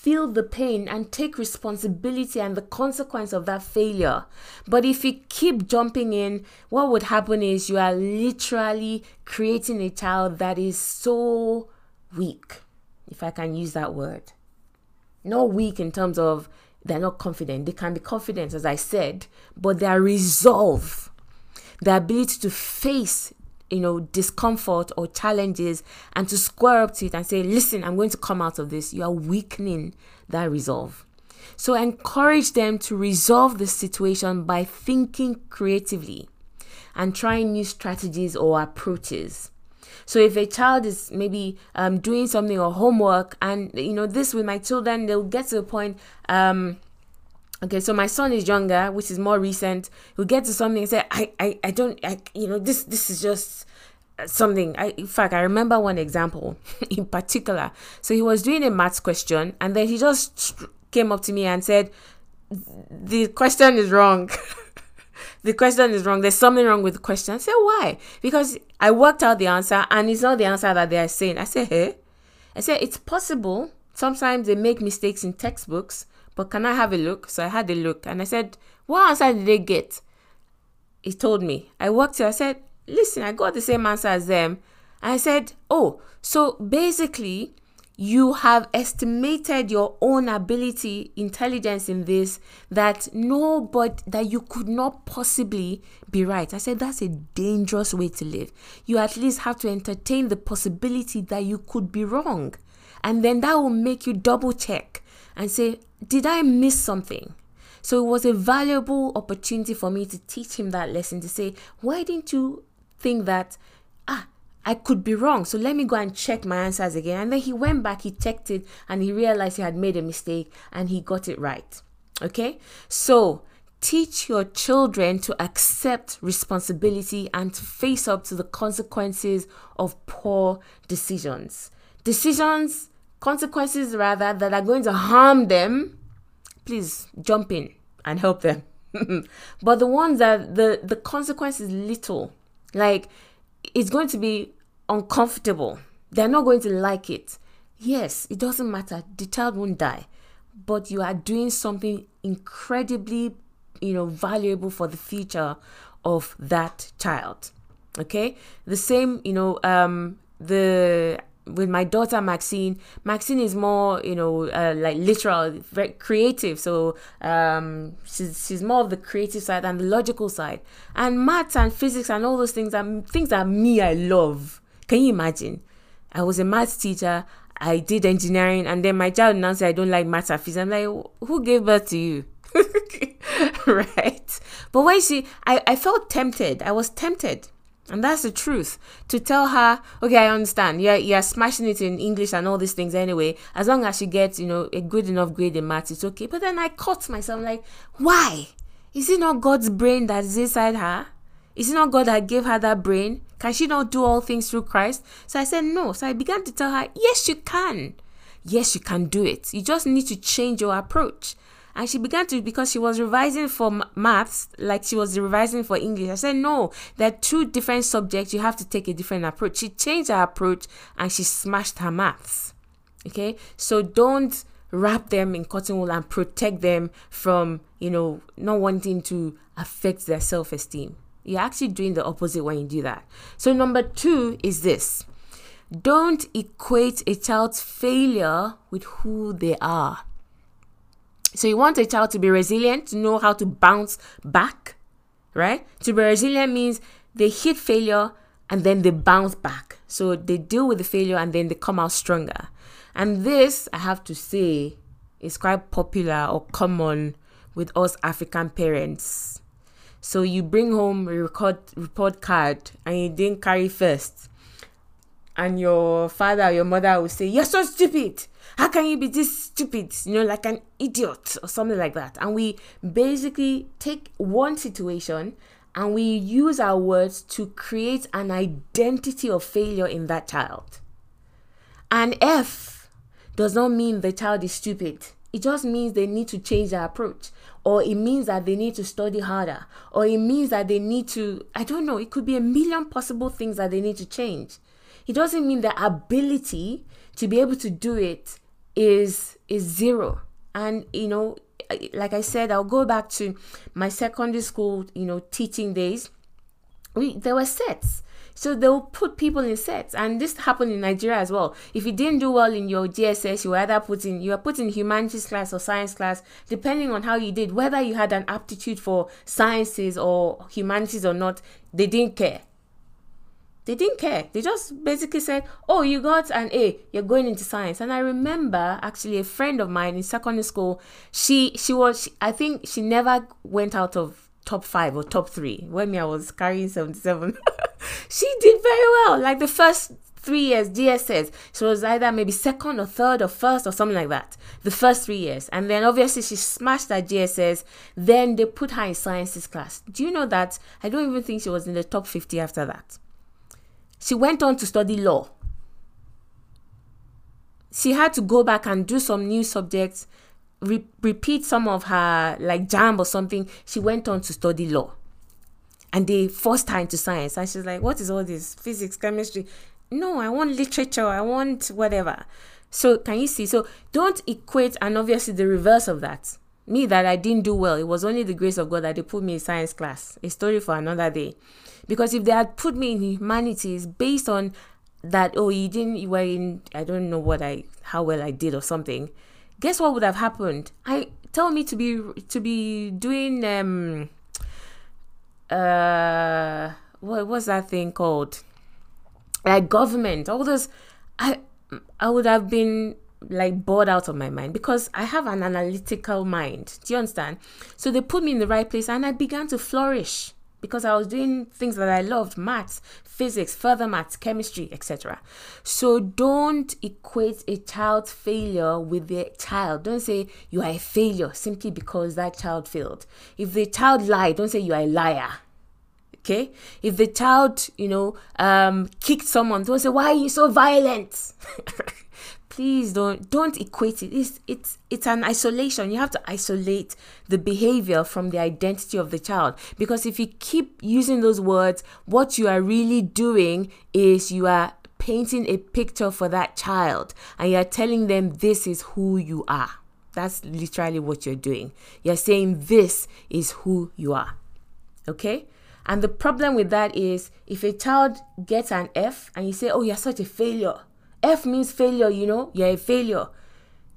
feel the pain and take responsibility and the consequence of that failure. But if you keep jumping in, what would happen is you are literally creating a child that is so weak, if I can use that word. Not weak in terms of they're not confident. They can be confident, as I said, but their resolve, their ability to face you know, discomfort or challenges and to square up to it and say, listen, I'm going to come out of this, you are weakening that resolve. So encourage them to resolve the situation by thinking creatively and trying new strategies or approaches. So if a child is maybe um, doing something or homework, and you know this with my children, they'll get to the point. Um, okay, so my son is younger, which is more recent. He'll get to something and say, "I, I, I don't, I, you know, this, this is just uh, something. I, in fact i remember one example in particular. So he was doing a maths question and then he just came up to me and said the question is wrong. The question is wrong. There's something wrong with the question. I said why? Because i worked out the answer and it's not the answer that they are saying. I said hey? I said it's possible. Sometimes they make mistakes in textbooks but can i have a look so i had a look and i said what answer did they get he told me i worked it i said listen, I got the same answer as them. I said, oh, so basically, you have estimated your own ability, intelligence in this that no, but that you could not possibly be right. I said that's a dangerous way to live. You at least have to entertain the possibility that you could be wrong. And then that will make you double check and say, did I miss something? So it was a valuable opportunity for me to teach him that lesson to say, why didn't you think that, ah, I could be wrong. So let me go and check my answers again. And then he went back, he checked it, and he realized he had made a mistake and he got it right. Okay? So teach your children to accept responsibility and to face up to the consequences of poor decisions. Decisions, consequences rather, that are going to harm them. Please jump in and help them. but the ones that the, the consequence is little like it's going to be uncomfortable. They're not going to like it. Yes, it doesn't matter. The child won't die. But you are doing something incredibly, you know, valuable for the future of that child. Okay? The same, you know, um the with my daughter Maxine, Maxine is more, you know, uh, like literal, very creative. So um, she's she's more of the creative side and the logical side. And maths and physics and all those things are things that me I love. Can you imagine? I was a maths teacher. I did engineering, and then my child now I don't like maths and physics. I'm like, who gave birth to you? right? But when she, I, I felt tempted. I was tempted and that's the truth. To tell her, okay, I understand. Yeah, you're smashing it in English and all these things anyway. As long as she gets, you know, a good enough grade in maths, it's okay. But then I caught myself like, why? Is it not God's brain that is inside her? Is it not God that gave her that brain? Can she not do all things through Christ? So I said no. So I began to tell her, yes, you can. Yes, you can do it. You just need to change your approach and she began to because she was revising for maths like she was revising for english. I said no they're two different subjects. You have to take a different approach. She changed her approach and she smashed her maths. Okay? So don't wrap them in cotton wool and protect them from you know not wanting to affect their self-esteem. You're actually doing the opposite when you do that. So number two is this. Don't equate a child's failure with who they are so you want a child to be resilient, to know how to bounce back, right? To be resilient means they hit failure and then they bounce back. So they deal with the failure and then they come out stronger. And this, I have to say, is quite popular or common with us African parents. So you bring home a record report card and you didn't carry first. And your father or your mother will say, You're so stupid. How can you be this stupid? You know, like an idiot or something like that. And we basically take one situation and we use our words to create an identity of failure in that child. And F does not mean the child is stupid. It just means they need to change their approach, or it means that they need to study harder, or it means that they need to, I don't know, it could be a million possible things that they need to change. It doesn't mean their ability to be able to do it is is zero. And you know like i said i'll go back to my secondary school you know teaching days. We there were sets. So they'll put people in sets. And this happened in nigeria as well. If you didn't do well in your gss you were either put in you were put in humanities class or science class depending on how you did whether you had an aptitude for sciences or humanities or not they didn't care they didn't care. They just basically said, "Oh, you got an A. You're going into science." And I remember actually a friend of mine in secondary school. She she was she, I think she never went out of top five or top three when me I was carrying seventy seven. she did very well. Like the first three years GSS, she was either maybe second or third or first or something like that. The first three years, and then obviously she smashed that GSS. Then they put her in sciences class. Do you know that? I don't even think she was in the top fifty after that. She went on to study law. She had to go back and do some new subjects, re- repeat some of her like JAMB or something. She went on to study law. And they forced her into science. And she's like, What is all this? Physics, chemistry. No, I want literature. I want whatever. So, can you see? So, don't equate, and obviously, the reverse of that me that I didn't do well. It was only the grace of God that they put me in science class. A story for another day. Because if they had put me in humanities based on that, oh, you didn't, you were in, I don't know what I, how well I did or something. Guess what would have happened? I tell me to be to be doing um uh what was that thing called? Like government, all those. I I would have been like bored out of my mind because I have an analytical mind. Do you understand? So they put me in the right place and I began to flourish because I was doing things that I loved maths, physics, further maths, chemistry, etc. So don't equate a child's failure with the child. Don't say you are a failure simply because that child failed. If the child lied, don't say you are a liar. Okay? If the child, you know, um, kicked someone, don't say, why are you so violent? please don't don't equate it. It's it's it's an isolation. You have to isolate the behavior from the identity of the child. Because if you keep using those words what you are really doing is you are painting a picture for that child. And you're telling them this is who you are. That's literally what you're doing. You're saying this is who you are. Okay? And the problem with that is if a child gets an f and you say oh you're such a failure F means failure, you know, you're a failure.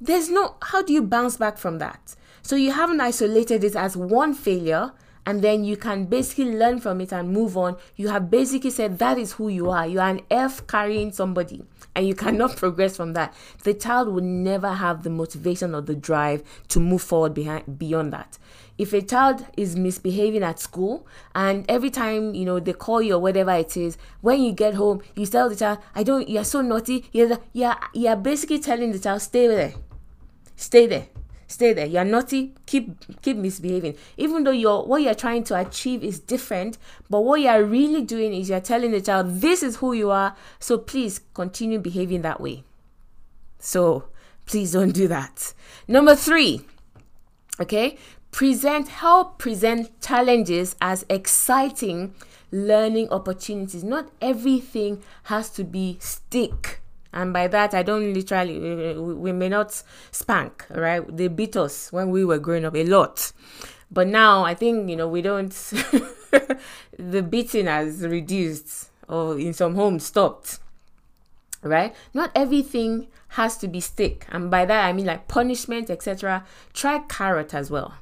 There's no, how do you bounce back from that? So you haven't isolated it as one failure and then you can basically learn from it and move on. You have basically said that is who you are. You are an F carrying somebody and you cannot progress from that. The child will never have the motivation or the drive to move forward behind, beyond that if a child is misbehaving at school and every time you know they call you or whatever it is when you get home you tell the child i don't you're so naughty you're you're, you're basically telling the child stay there stay there stay there. You're naughty keep keep misbehaving. Even though you're what you're trying to achieve is different but what you're really doing is you're telling the child this is who you are so please continue behaving that way. So please don't do that. Number three okay present help present challenges as exciting learning opportunities. Not everything has to be stick. And by that i don't literally we, may not spank right? They beat us when we were growing up a lot. But now i think you know we don't the beating has reduced or in some homes stopped right? Not everything has to be stick. And by that i mean like punishment etc try carrot as well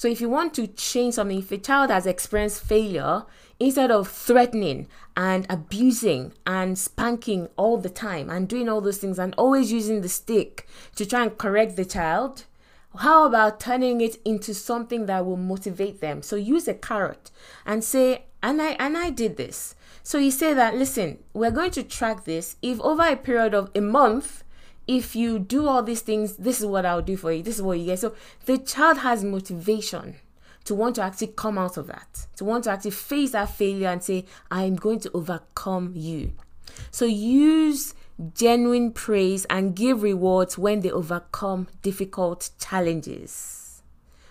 so if you want to change something, if a child has experienced failure, instead of threatening and abusing and spanking all the time and doing all those things and always using the stick to try and correct the child, how about turning it into something that will motivate them? So use a carrot and say, and I and I did this. So you say that listen, we're going to track this. If over a period of a month if you do all these things, this is what I'll do for you. This is what you get. So the child has motivation to want to actually come out of that, to want to actually face that failure and say, I'm going to overcome you. So use genuine praise and give rewards when they overcome difficult challenges.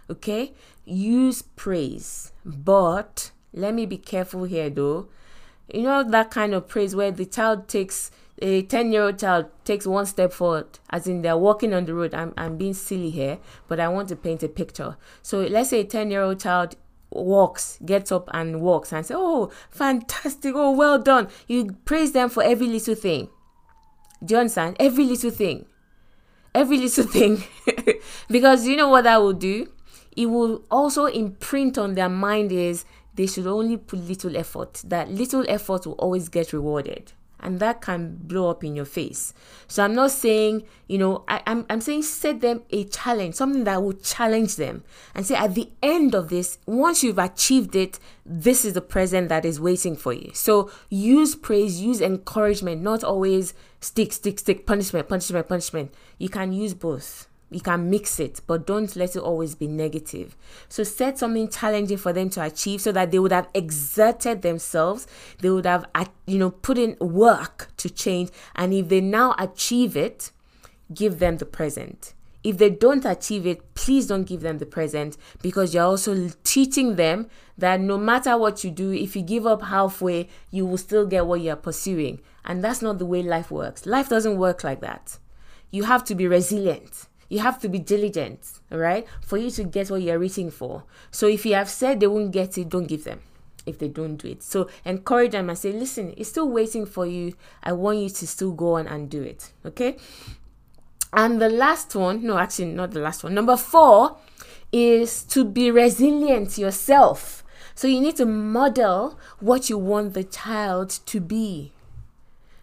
Okay? Use praise. But let me be careful here though. You know that kind of praise where the child takes a 10 year old child takes one step forward, as in they're walking on the road. I'm, I'm being silly here, but I want to paint a picture. So let's say a 10 year old child walks, gets up and walks and say, Oh, fantastic. Oh, well done. You praise them for every little thing. Do you understand? Every little thing. Every little thing. because you know what that will do? It will also imprint on their mind is they should only put little effort. That little effort will always get rewarded and that can blow up in your face. So I'm not saying, you know, I, am I'm, I'm saying set them a challenge, something that will challenge them and say at the end of this, once you've achieved it, this is the present that is waiting for you. So use praise, use encouragement, not always stick, stick, stick, punishment, punishment, punishment. You can use both you can mix it, but don't let it always be negative. So set something challenging for them to achieve so that they would have exerted themselves, they would have you know put in work to change, and if they now achieve it, give them the present. If they don't achieve it, please don't give them the present because you're also teaching them that no matter what you do, if you give up halfway, you will still get what you're pursuing. And that's not the way life works. Life doesn't work like that. You have to be resilient you have to be diligent, all right, for you to get what you're reaching for. So if you have said they won't get it, don't give them if they don't do it. So encourage them and say, listen, it's still waiting for you. I want you to still go on and do it. Okay. And the last one, no, actually, not the last one. Number four is to be resilient yourself. So you need to model what you want the child to be.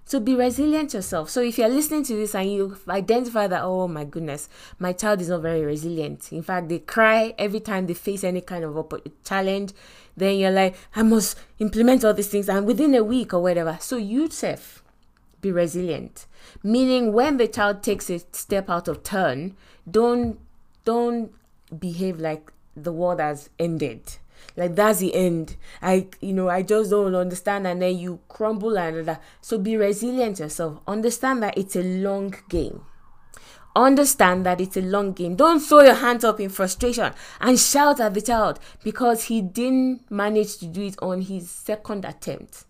So be resilient yourself. So if you're listening to this and you identify that, oh my goodness, my child is not very resilient. In fact, they cry every time they face any kind of challenge. Then you're like, I must implement all these things, and within a week or whatever. So you self be resilient. Meaning, when the child takes a step out of turn, don't don't behave like the world has ended like that's the end. I you know i just don't understand and then you crumble and that. So be resilient yourself. Understand that it's a long game. Understand that it's a long game. Don't throw your hands up in frustration and shout at the child because he didn't manage to do it on his second attempt.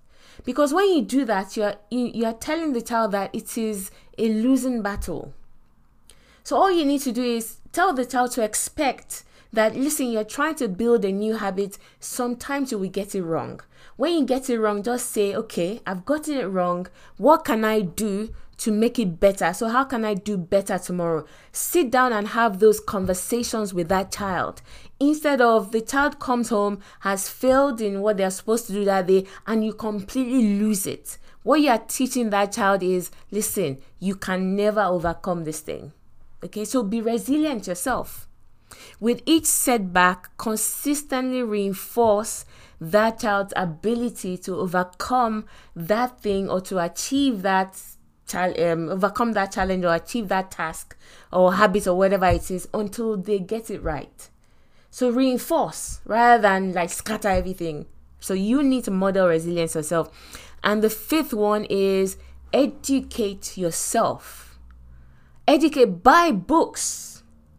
Because when you do that you're you're telling the child that it is a losing battle. So all you need to do is tell the child to expect that listen, you're trying to build a new habit, sometimes you will get it wrong. When you get it wrong, just say, okay, I've gotten it wrong. What can I do to make it better? So, how can I do better tomorrow? Sit down and have those conversations with that child instead of the child comes home, has failed in what they're supposed to do that day, and you completely lose it. What you are teaching that child is listen, you can never overcome this thing. Okay, so be resilient yourself. With each setback, consistently reinforce that child's ability to overcome that thing or to achieve that um, overcome that challenge or achieve that task or habit or whatever it is until they get it right. So reinforce rather than like scatter everything. So you need to model resilience yourself. And the fifth one is educate yourself. Educate, buy books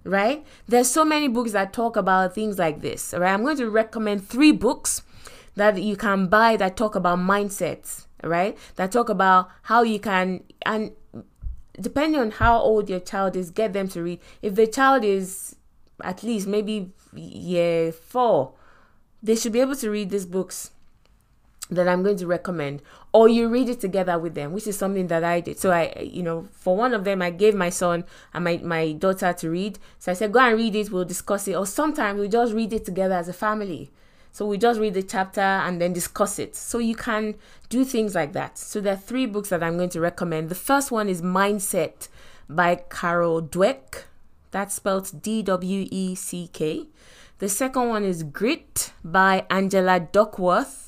right? There's so many books that talk about things like this, right? I'm going to recommend three books that you can buy that talk about mindsets, right? That talk about how you can and depending on how old your child is, get them to read. If the child is at least maybe year four, they should be able to read these books that I'm going to recommend, or you read it together with them, which is something that I did. So I, you know, for one of them, I gave my son and my, my daughter to read. So I said, go and read it, we'll discuss it. Or sometimes we just read it together as a family. So we just read the chapter and then discuss it. So you can do things like that. So there are three books that I'm going to recommend. The first one is Mindset by Carol Dweck. That's spelled D W E C K. The second one is Grit by Angela Duckworth.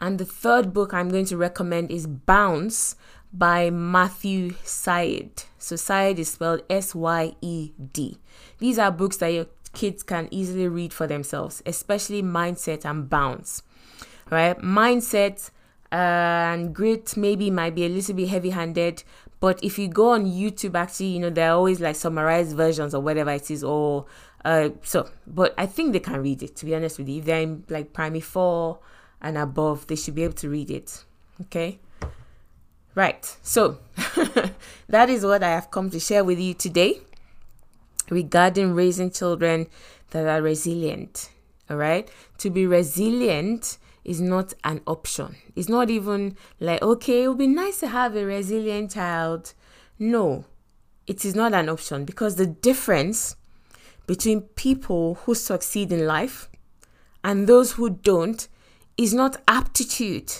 And the third book I'm going to recommend is Bounce by Matthew Syed. So Syed is spelled S Y E D. These are books that your kids can easily read for themselves, especially Mindset and Bounce. Right? Mindset and Grit maybe might be a little bit heavy handed, but if you go on YouTube, actually, you know, there are always like summarized versions or whatever it is, or uh, so, but I think they can read it to be honest with you. If they're in like primary four and above, they should be able to read it. Okay? Right. So, that is what I have come to share with you today regarding raising children that are resilient. All right? To be resilient is not an option. It's not even like, okay, it would be nice to have a resilient child. No, it is not an option because the difference between people who succeed in life and those who don't is not aptitude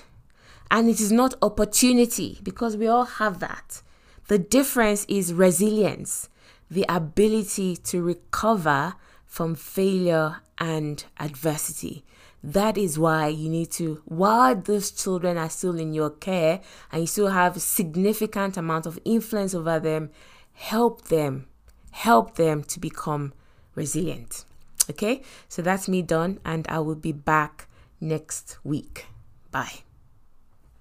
and it is not opportunity because we all have that. The difference is resilience, the ability to recover from failure and adversity. That is why you need to, while those children are still in your care and you still have a significant amount of influence over them, help them, help them to become resilient. Okay, so that's me done, and I will be back next week. Bye.